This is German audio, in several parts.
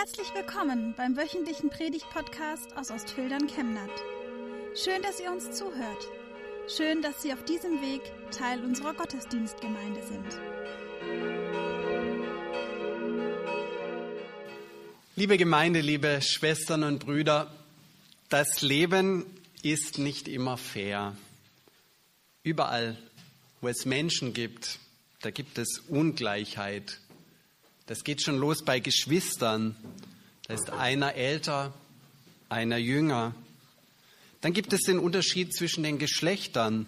Herzlich willkommen beim wöchentlichen Predigt-Podcast aus Ostfildern Chemnat. Schön, dass ihr uns zuhört. Schön, dass Sie auf diesem Weg Teil unserer Gottesdienstgemeinde sind. Liebe Gemeinde, liebe Schwestern und Brüder, das Leben ist nicht immer fair. Überall, wo es Menschen gibt, da gibt es Ungleichheit. Das geht schon los bei Geschwistern. Da ist einer älter, einer jünger. Dann gibt es den Unterschied zwischen den Geschlechtern.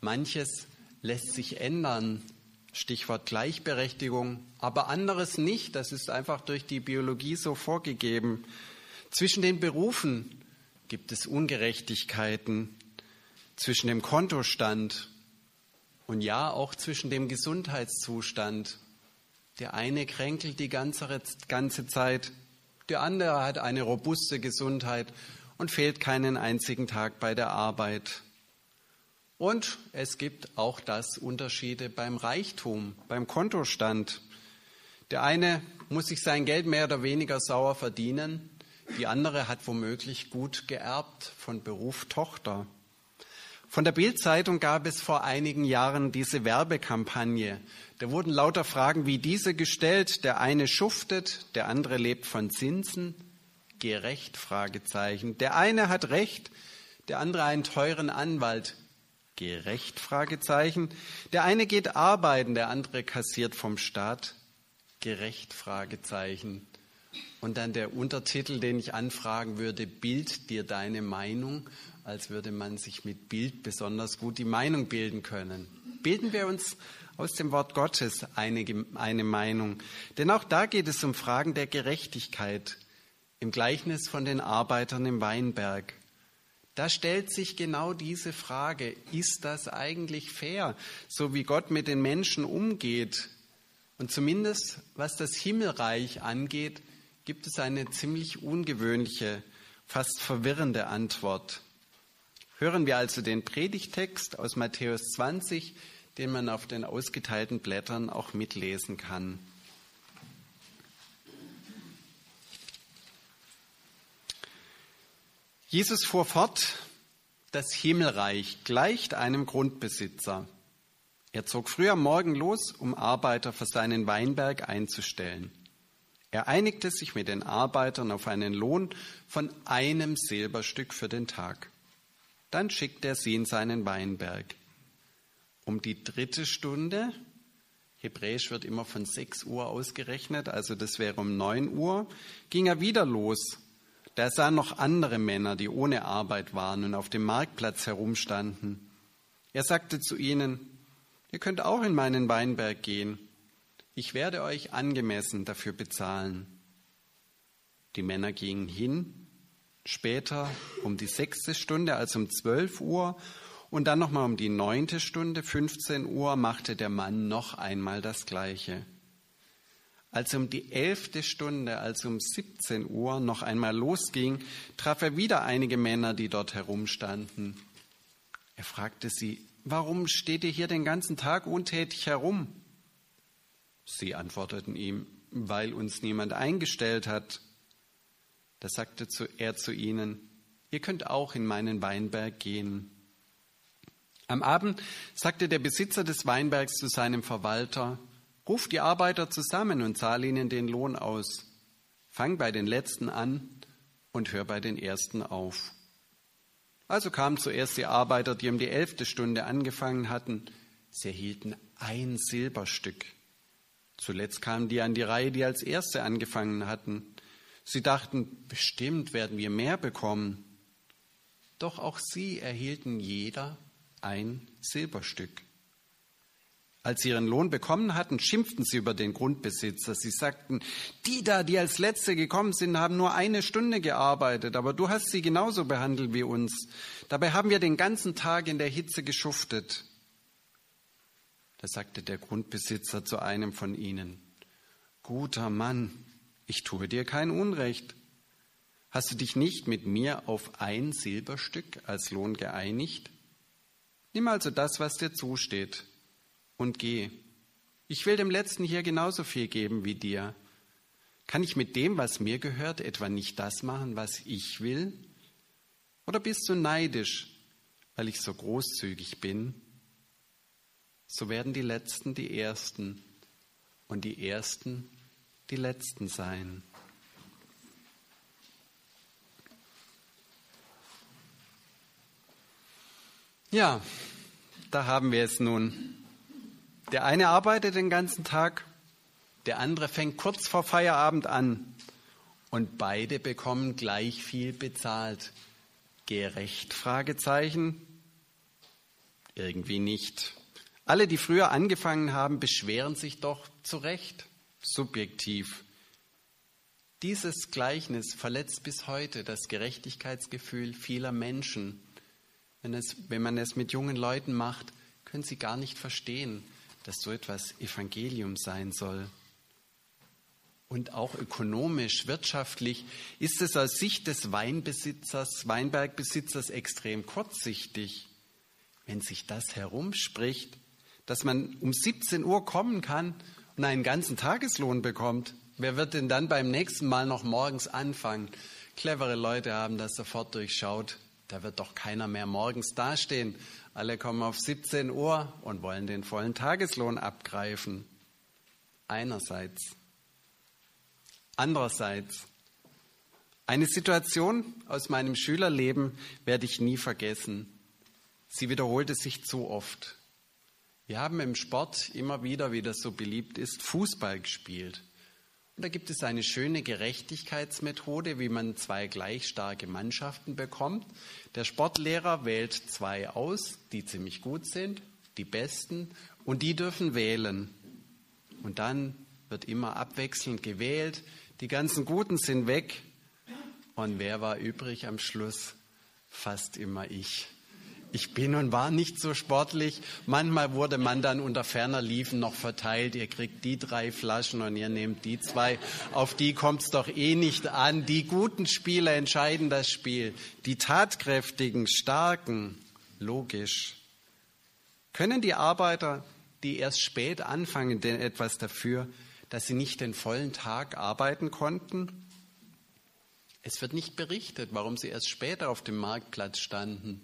Manches lässt sich ändern, Stichwort Gleichberechtigung, aber anderes nicht. Das ist einfach durch die Biologie so vorgegeben. Zwischen den Berufen gibt es Ungerechtigkeiten, zwischen dem Kontostand und ja, auch zwischen dem Gesundheitszustand. Der eine kränkelt die ganze, ganze Zeit, der andere hat eine robuste Gesundheit und fehlt keinen einzigen Tag bei der Arbeit. Und es gibt auch das Unterschiede beim Reichtum, beim Kontostand. Der eine muss sich sein Geld mehr oder weniger sauer verdienen, die andere hat womöglich gut geerbt von Beruf Tochter. Von der Bildzeitung gab es vor einigen Jahren diese Werbekampagne. Da wurden lauter Fragen wie diese gestellt. Der eine schuftet, der andere lebt von Zinsen. Gerecht? Fragezeichen. Der eine hat Recht, der andere einen teuren Anwalt. Gerecht? Fragezeichen. Der eine geht arbeiten, der andere kassiert vom Staat. Gerecht? Fragezeichen. Und dann der Untertitel, den ich anfragen würde, Bild dir deine Meinung als würde man sich mit Bild besonders gut die Meinung bilden können. Bilden wir uns aus dem Wort Gottes eine, eine Meinung. Denn auch da geht es um Fragen der Gerechtigkeit im Gleichnis von den Arbeitern im Weinberg. Da stellt sich genau diese Frage, ist das eigentlich fair, so wie Gott mit den Menschen umgeht? Und zumindest was das Himmelreich angeht, gibt es eine ziemlich ungewöhnliche, fast verwirrende Antwort. Hören wir also den Predigtext aus Matthäus 20, den man auf den ausgeteilten Blättern auch mitlesen kann. Jesus fuhr fort, das Himmelreich gleicht einem Grundbesitzer. Er zog früh am Morgen los, um Arbeiter für seinen Weinberg einzustellen. Er einigte sich mit den Arbeitern auf einen Lohn von einem Silberstück für den Tag. Dann schickt er sie in seinen Weinberg. Um die dritte Stunde, Hebräisch wird immer von 6 Uhr ausgerechnet, also das wäre um 9 Uhr, ging er wieder los. Da sah noch andere Männer, die ohne Arbeit waren und auf dem Marktplatz herumstanden. Er sagte zu ihnen, ihr könnt auch in meinen Weinberg gehen. Ich werde euch angemessen dafür bezahlen. Die Männer gingen hin Später um die sechste Stunde, also um zwölf Uhr und dann nochmal um die neunte Stunde, 15 Uhr, machte der Mann noch einmal das Gleiche. Als um die elfte Stunde, also um 17 Uhr, noch einmal losging, traf er wieder einige Männer, die dort herumstanden. Er fragte sie, warum steht ihr hier den ganzen Tag untätig herum? Sie antworteten ihm, weil uns niemand eingestellt hat. Da sagte er zu ihnen, ihr könnt auch in meinen Weinberg gehen. Am Abend sagte der Besitzer des Weinbergs zu seinem Verwalter, ruf die Arbeiter zusammen und zahl ihnen den Lohn aus. Fang bei den Letzten an und hör bei den Ersten auf. Also kamen zuerst die Arbeiter, die um die elfte Stunde angefangen hatten. Sie erhielten ein Silberstück. Zuletzt kamen die an die Reihe, die als Erste angefangen hatten. Sie dachten, bestimmt werden wir mehr bekommen. Doch auch sie erhielten jeder ein Silberstück. Als sie ihren Lohn bekommen hatten, schimpften sie über den Grundbesitzer. Sie sagten, die da, die als Letzte gekommen sind, haben nur eine Stunde gearbeitet, aber du hast sie genauso behandelt wie uns. Dabei haben wir den ganzen Tag in der Hitze geschuftet. Da sagte der Grundbesitzer zu einem von ihnen, guter Mann, ich tue dir kein Unrecht. Hast du dich nicht mit mir auf ein Silberstück als Lohn geeinigt? Nimm also das, was dir zusteht, und geh. Ich will dem Letzten hier genauso viel geben wie dir. Kann ich mit dem, was mir gehört, etwa nicht das machen, was ich will? Oder bist du neidisch, weil ich so großzügig bin? So werden die Letzten die Ersten und die Ersten die Letzten sein. Ja, da haben wir es nun. Der eine arbeitet den ganzen Tag, der andere fängt kurz vor Feierabend an und beide bekommen gleich viel bezahlt. Gerecht? Fragezeichen. Irgendwie nicht. Alle, die früher angefangen haben, beschweren sich doch zu Recht, subjektiv. Dieses Gleichnis verletzt bis heute das Gerechtigkeitsgefühl vieler Menschen. Wenn, es, wenn man es mit jungen Leuten macht, können sie gar nicht verstehen, dass so etwas Evangelium sein soll. Und auch ökonomisch, wirtschaftlich ist es aus Sicht des Weinbesitzers, Weinbergbesitzers extrem kurzsichtig, wenn sich das herumspricht, dass man um 17 Uhr kommen kann und einen ganzen Tageslohn bekommt. Wer wird denn dann beim nächsten Mal noch morgens anfangen? Clevere Leute haben das sofort durchschaut. Da wird doch keiner mehr morgens dastehen. Alle kommen auf 17 Uhr und wollen den vollen Tageslohn abgreifen. Einerseits. Andererseits. Eine Situation aus meinem Schülerleben werde ich nie vergessen. Sie wiederholte sich zu oft. Wir haben im Sport immer wieder, wie das so beliebt ist, Fußball gespielt. Und da gibt es eine schöne Gerechtigkeitsmethode, wie man zwei gleich starke Mannschaften bekommt. Der Sportlehrer wählt zwei aus, die ziemlich gut sind, die besten, und die dürfen wählen. Und dann wird immer abwechselnd gewählt. Die ganzen Guten sind weg. Und wer war übrig am Schluss? Fast immer ich. Ich bin und war nicht so sportlich. Manchmal wurde man dann unter ferner Liefen noch verteilt. Ihr kriegt die drei Flaschen und ihr nehmt die zwei. Auf die kommt es doch eh nicht an. Die guten Spieler entscheiden das Spiel. Die tatkräftigen, starken, logisch. Können die Arbeiter, die erst spät anfangen, denn etwas dafür, dass sie nicht den vollen Tag arbeiten konnten? Es wird nicht berichtet, warum sie erst später auf dem Marktplatz standen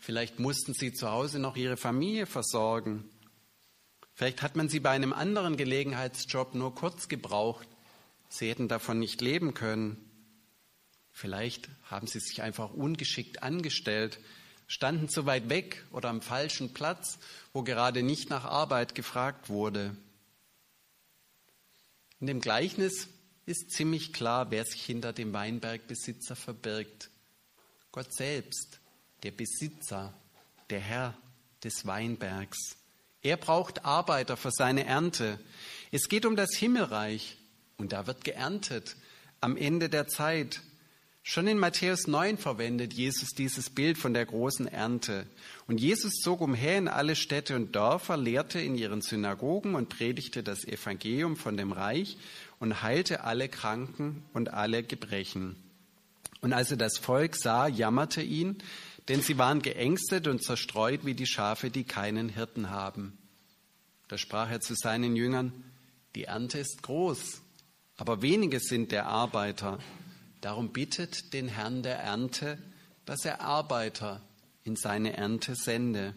Vielleicht mussten sie zu Hause noch ihre Familie versorgen. Vielleicht hat man sie bei einem anderen Gelegenheitsjob nur kurz gebraucht. Sie hätten davon nicht leben können. Vielleicht haben sie sich einfach ungeschickt angestellt, standen zu weit weg oder am falschen Platz, wo gerade nicht nach Arbeit gefragt wurde. In dem Gleichnis ist ziemlich klar, wer sich hinter dem Weinbergbesitzer verbirgt. Gott selbst der Besitzer, der Herr des Weinbergs. Er braucht Arbeiter für seine Ernte. Es geht um das Himmelreich und da wird geerntet am Ende der Zeit. Schon in Matthäus 9 verwendet Jesus dieses Bild von der großen Ernte. Und Jesus zog umher in alle Städte und Dörfer, lehrte in ihren Synagogen und predigte das Evangelium von dem Reich und heilte alle Kranken und alle Gebrechen. Und als er das Volk sah, jammerte ihn, denn sie waren geängstet und zerstreut wie die Schafe, die keinen Hirten haben. Da sprach er zu seinen Jüngern, die Ernte ist groß, aber wenige sind der Arbeiter. Darum bittet den Herrn der Ernte, dass er Arbeiter in seine Ernte sende.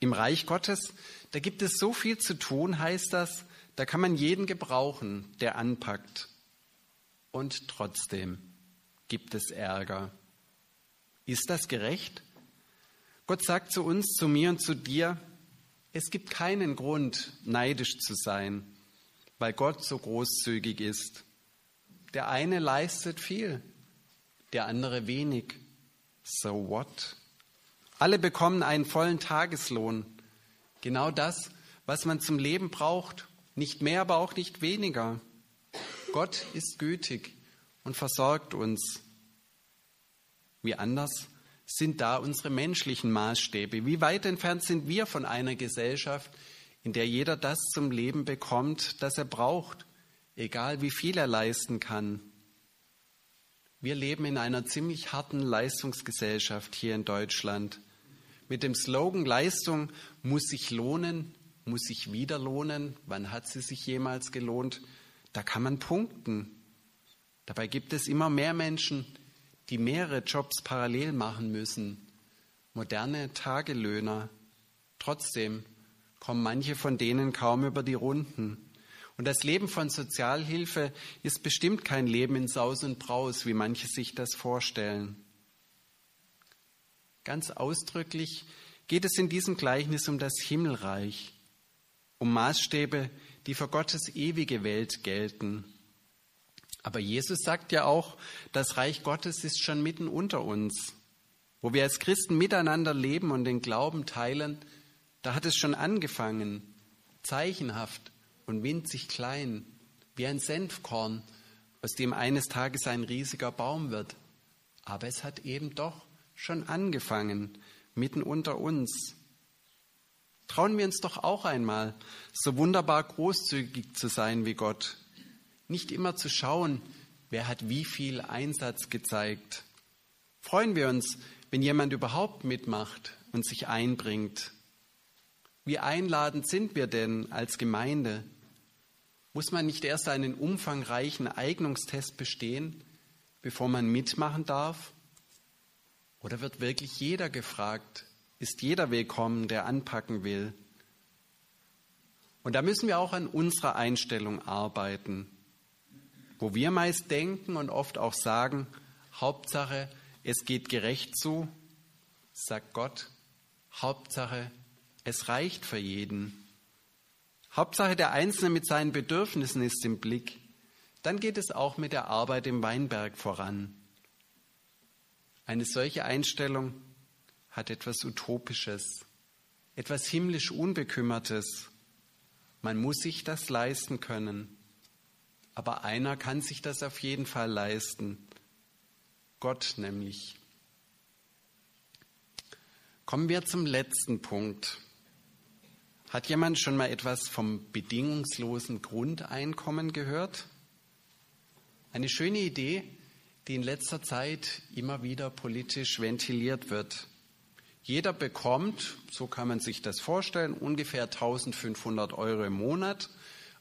Im Reich Gottes, da gibt es so viel zu tun, heißt das, da kann man jeden gebrauchen, der anpackt. Und trotzdem gibt es Ärger. Ist das gerecht? Gott sagt zu uns, zu mir und zu dir, es gibt keinen Grund, neidisch zu sein, weil Gott so großzügig ist. Der eine leistet viel, der andere wenig. So what? Alle bekommen einen vollen Tageslohn. Genau das, was man zum Leben braucht. Nicht mehr, aber auch nicht weniger. Gott ist gütig und versorgt uns. Wie anders sind da unsere menschlichen Maßstäbe? Wie weit entfernt sind wir von einer Gesellschaft, in der jeder das zum Leben bekommt, das er braucht, egal wie viel er leisten kann? Wir leben in einer ziemlich harten Leistungsgesellschaft hier in Deutschland. Mit dem Slogan Leistung muss sich lohnen, muss sich wieder lohnen. Wann hat sie sich jemals gelohnt? da kann man punkten. Dabei gibt es immer mehr Menschen, die mehrere Jobs parallel machen müssen, moderne Tagelöhner. Trotzdem kommen manche von denen kaum über die Runden. Und das Leben von Sozialhilfe ist bestimmt kein Leben in Saus und Braus, wie manche sich das vorstellen. Ganz ausdrücklich geht es in diesem Gleichnis um das Himmelreich, um Maßstäbe, die für Gottes ewige Welt gelten. Aber Jesus sagt ja auch, das Reich Gottes ist schon mitten unter uns. Wo wir als Christen miteinander leben und den Glauben teilen, da hat es schon angefangen, zeichenhaft und winzig klein, wie ein Senfkorn, aus dem eines Tages ein riesiger Baum wird. Aber es hat eben doch schon angefangen, mitten unter uns. Trauen wir uns doch auch einmal, so wunderbar großzügig zu sein wie Gott, nicht immer zu schauen, wer hat wie viel Einsatz gezeigt. Freuen wir uns, wenn jemand überhaupt mitmacht und sich einbringt. Wie einladend sind wir denn als Gemeinde? Muss man nicht erst einen umfangreichen Eignungstest bestehen, bevor man mitmachen darf? Oder wird wirklich jeder gefragt? Ist jeder willkommen, der anpacken will? Und da müssen wir auch an unserer Einstellung arbeiten wo wir meist denken und oft auch sagen, Hauptsache, es geht gerecht zu, sagt Gott, Hauptsache, es reicht für jeden. Hauptsache, der Einzelne mit seinen Bedürfnissen ist im Blick. Dann geht es auch mit der Arbeit im Weinberg voran. Eine solche Einstellung hat etwas Utopisches, etwas himmlisch Unbekümmertes. Man muss sich das leisten können. Aber einer kann sich das auf jeden Fall leisten. Gott nämlich. Kommen wir zum letzten Punkt. Hat jemand schon mal etwas vom bedingungslosen Grundeinkommen gehört? Eine schöne Idee, die in letzter Zeit immer wieder politisch ventiliert wird. Jeder bekommt, so kann man sich das vorstellen, ungefähr 1500 Euro im Monat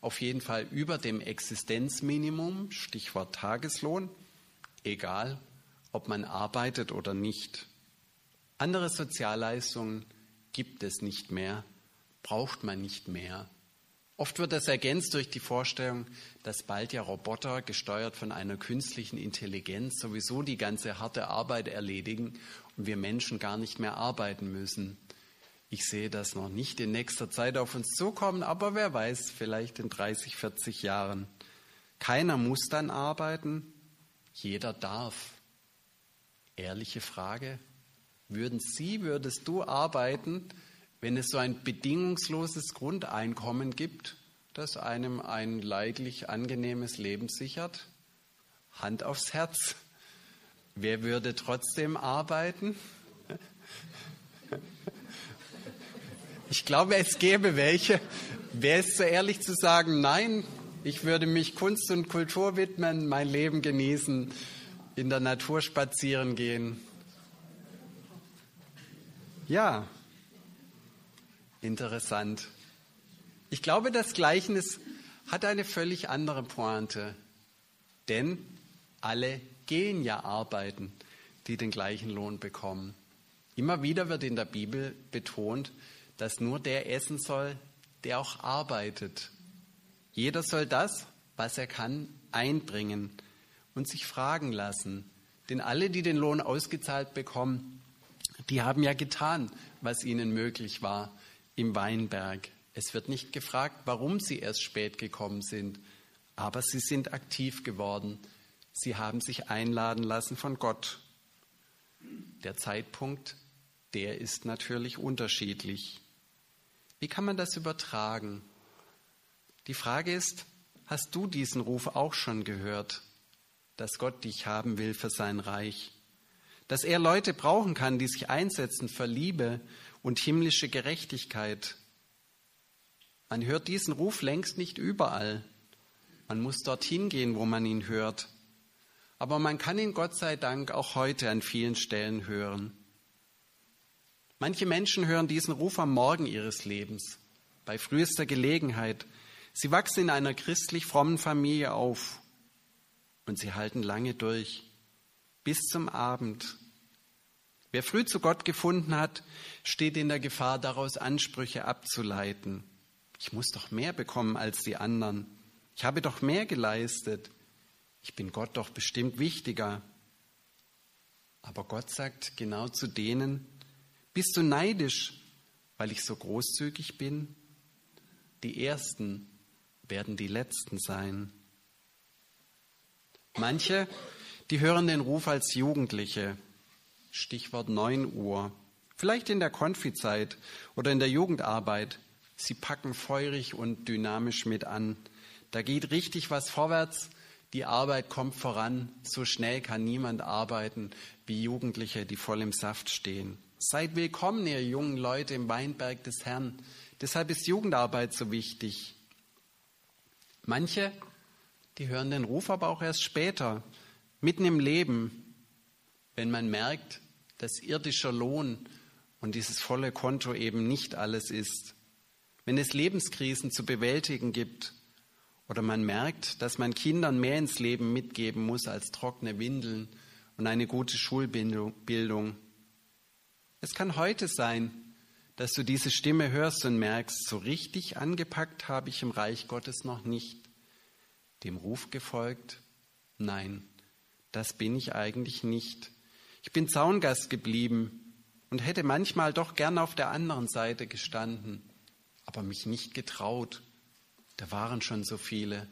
auf jeden Fall über dem Existenzminimum, Stichwort Tageslohn, egal ob man arbeitet oder nicht. Andere Sozialleistungen gibt es nicht mehr, braucht man nicht mehr. Oft wird das ergänzt durch die Vorstellung, dass bald ja Roboter, gesteuert von einer künstlichen Intelligenz, sowieso die ganze harte Arbeit erledigen und wir Menschen gar nicht mehr arbeiten müssen. Ich sehe das noch nicht in nächster Zeit auf uns zukommen, aber wer weiß, vielleicht in 30, 40 Jahren. Keiner muss dann arbeiten, jeder darf. Ehrliche Frage, würden Sie, würdest du arbeiten, wenn es so ein bedingungsloses Grundeinkommen gibt, das einem ein leidlich angenehmes Leben sichert? Hand aufs Herz. Wer würde trotzdem arbeiten? Ich glaube, es gäbe welche. Wer ist so ehrlich zu sagen, nein, ich würde mich Kunst und Kultur widmen, mein Leben genießen, in der Natur spazieren gehen. Ja, interessant. Ich glaube, das Gleichnis hat eine völlig andere Pointe. Denn alle gehen ja arbeiten, die den gleichen Lohn bekommen. Immer wieder wird in der Bibel betont, dass nur der essen soll, der auch arbeitet. Jeder soll das, was er kann, einbringen und sich fragen lassen. Denn alle, die den Lohn ausgezahlt bekommen, die haben ja getan, was ihnen möglich war im Weinberg. Es wird nicht gefragt, warum sie erst spät gekommen sind, aber sie sind aktiv geworden. Sie haben sich einladen lassen von Gott. Der Zeitpunkt, der ist natürlich unterschiedlich. Wie kann man das übertragen? Die Frage ist, hast du diesen Ruf auch schon gehört, dass Gott dich haben will für sein Reich? Dass er Leute brauchen kann, die sich einsetzen für Liebe und himmlische Gerechtigkeit? Man hört diesen Ruf längst nicht überall. Man muss dorthin gehen, wo man ihn hört. Aber man kann ihn Gott sei Dank auch heute an vielen Stellen hören. Manche Menschen hören diesen Ruf am Morgen ihres Lebens, bei frühester Gelegenheit, Sie wachsen in einer christlich frommen Familie auf und sie halten lange durch, bis zum Abend. Wer früh zu Gott gefunden hat, steht in der Gefahr, daraus Ansprüche abzuleiten. Ich muss doch mehr bekommen als die anderen. Ich habe doch mehr geleistet. Ich bin Gott doch bestimmt wichtiger. Aber Gott sagt genau zu denen, bist du neidisch, weil ich so großzügig bin? Die Ersten werden die Letzten sein. Manche, die hören den Ruf als Jugendliche. Stichwort 9 Uhr. Vielleicht in der Konfizeit oder in der Jugendarbeit. Sie packen feurig und dynamisch mit an. Da geht richtig was vorwärts. Die Arbeit kommt voran. So schnell kann niemand arbeiten wie Jugendliche, die voll im Saft stehen. Seid willkommen, ihr jungen Leute im Weinberg des Herrn. Deshalb ist Jugendarbeit so wichtig. Manche die hören den Ruf aber auch erst später, mitten im Leben, wenn man merkt, dass irdischer Lohn und dieses volle Konto eben nicht alles ist. Wenn es Lebenskrisen zu bewältigen gibt oder man merkt, dass man Kindern mehr ins Leben mitgeben muss als trockene Windeln und eine gute Schulbildung. Es kann heute sein, dass du diese Stimme hörst und merkst, so richtig angepackt habe ich im Reich Gottes noch nicht dem Ruf gefolgt? Nein, das bin ich eigentlich nicht. Ich bin Zaungast geblieben und hätte manchmal doch gern auf der anderen Seite gestanden, aber mich nicht getraut. Da waren schon so viele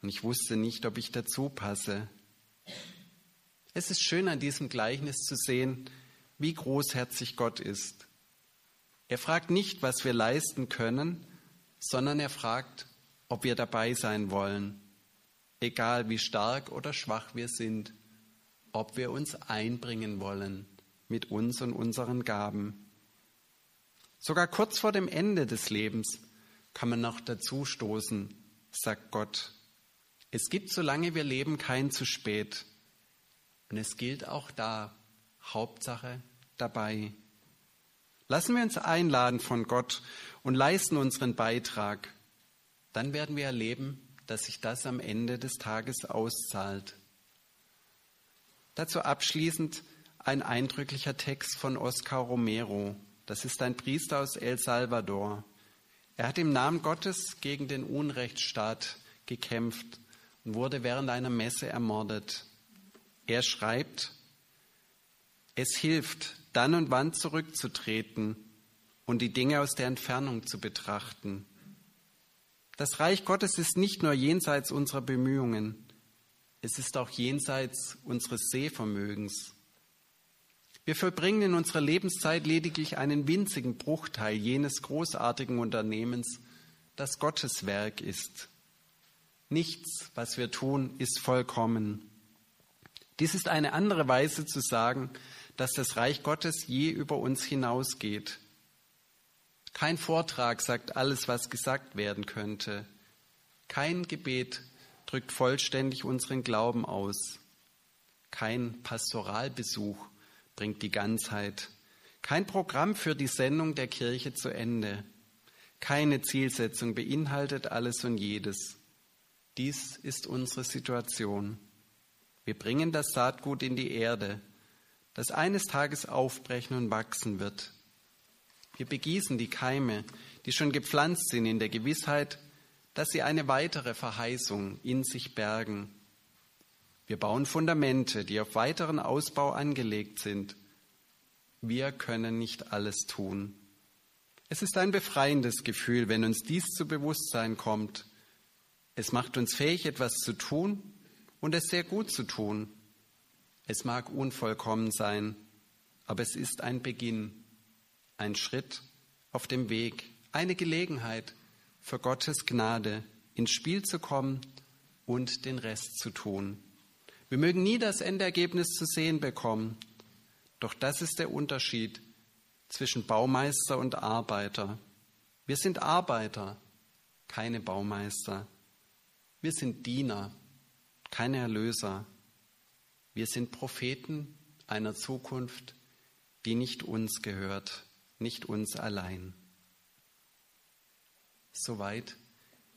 und ich wusste nicht, ob ich dazu passe. Es ist schön an diesem Gleichnis zu sehen, wie großherzig Gott ist. Er fragt nicht, was wir leisten können, sondern er fragt, ob wir dabei sein wollen, egal wie stark oder schwach wir sind, ob wir uns einbringen wollen mit uns und unseren Gaben. Sogar kurz vor dem Ende des Lebens kann man noch dazu stoßen, sagt Gott. Es gibt, solange wir leben, kein zu spät. Und es gilt auch da, Hauptsache dabei. Lassen wir uns einladen von Gott und leisten unseren Beitrag dann werden wir erleben, dass sich das am Ende des Tages auszahlt. Dazu abschließend ein eindrücklicher Text von Oscar Romero. Das ist ein Priester aus El Salvador. Er hat im Namen Gottes gegen den Unrechtsstaat gekämpft und wurde während einer Messe ermordet. Er schreibt, es hilft, dann und wann zurückzutreten und die Dinge aus der Entfernung zu betrachten. Das Reich Gottes ist nicht nur jenseits unserer Bemühungen, es ist auch jenseits unseres Sehvermögens. Wir vollbringen in unserer Lebenszeit lediglich einen winzigen Bruchteil jenes großartigen Unternehmens, das Gottes Werk ist. Nichts, was wir tun, ist vollkommen. Dies ist eine andere Weise zu sagen, dass das Reich Gottes je über uns hinausgeht. Kein Vortrag sagt alles, was gesagt werden könnte. Kein Gebet drückt vollständig unseren Glauben aus. Kein Pastoralbesuch bringt die Ganzheit. Kein Programm führt die Sendung der Kirche zu Ende. Keine Zielsetzung beinhaltet alles und jedes. Dies ist unsere Situation. Wir bringen das Saatgut in die Erde, das eines Tages aufbrechen und wachsen wird. Wir begießen die Keime, die schon gepflanzt sind, in der Gewissheit, dass sie eine weitere Verheißung in sich bergen. Wir bauen Fundamente, die auf weiteren Ausbau angelegt sind. Wir können nicht alles tun. Es ist ein befreiendes Gefühl, wenn uns dies zu Bewusstsein kommt. Es macht uns fähig, etwas zu tun und es sehr gut zu tun. Es mag unvollkommen sein, aber es ist ein Beginn ein Schritt auf dem Weg, eine Gelegenheit für Gottes Gnade ins Spiel zu kommen und den Rest zu tun. Wir mögen nie das Endergebnis zu sehen bekommen, doch das ist der Unterschied zwischen Baumeister und Arbeiter. Wir sind Arbeiter, keine Baumeister. Wir sind Diener, keine Erlöser. Wir sind Propheten einer Zukunft, die nicht uns gehört nicht uns allein. Soweit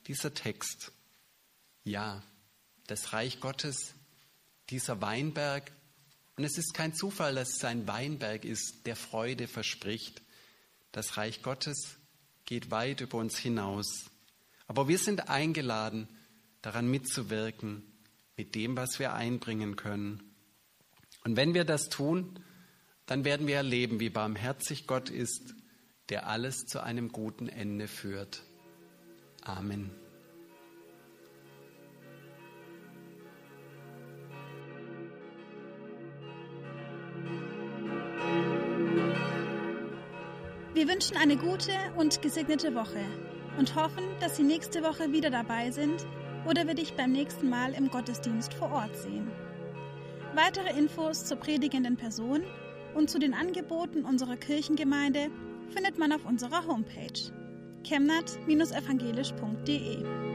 dieser Text. Ja, das Reich Gottes, dieser Weinberg, und es ist kein Zufall, dass es ein Weinberg ist, der Freude verspricht. Das Reich Gottes geht weit über uns hinaus. Aber wir sind eingeladen, daran mitzuwirken, mit dem, was wir einbringen können. Und wenn wir das tun, dann werden wir erleben, wie barmherzig Gott ist, der alles zu einem guten Ende führt. Amen. Wir wünschen eine gute und gesegnete Woche und hoffen, dass Sie nächste Woche wieder dabei sind oder wir dich beim nächsten Mal im Gottesdienst vor Ort sehen. Weitere Infos zur predigenden Person und zu den Angeboten unserer Kirchengemeinde findet man auf unserer Homepage chemnat-evangelisch.de.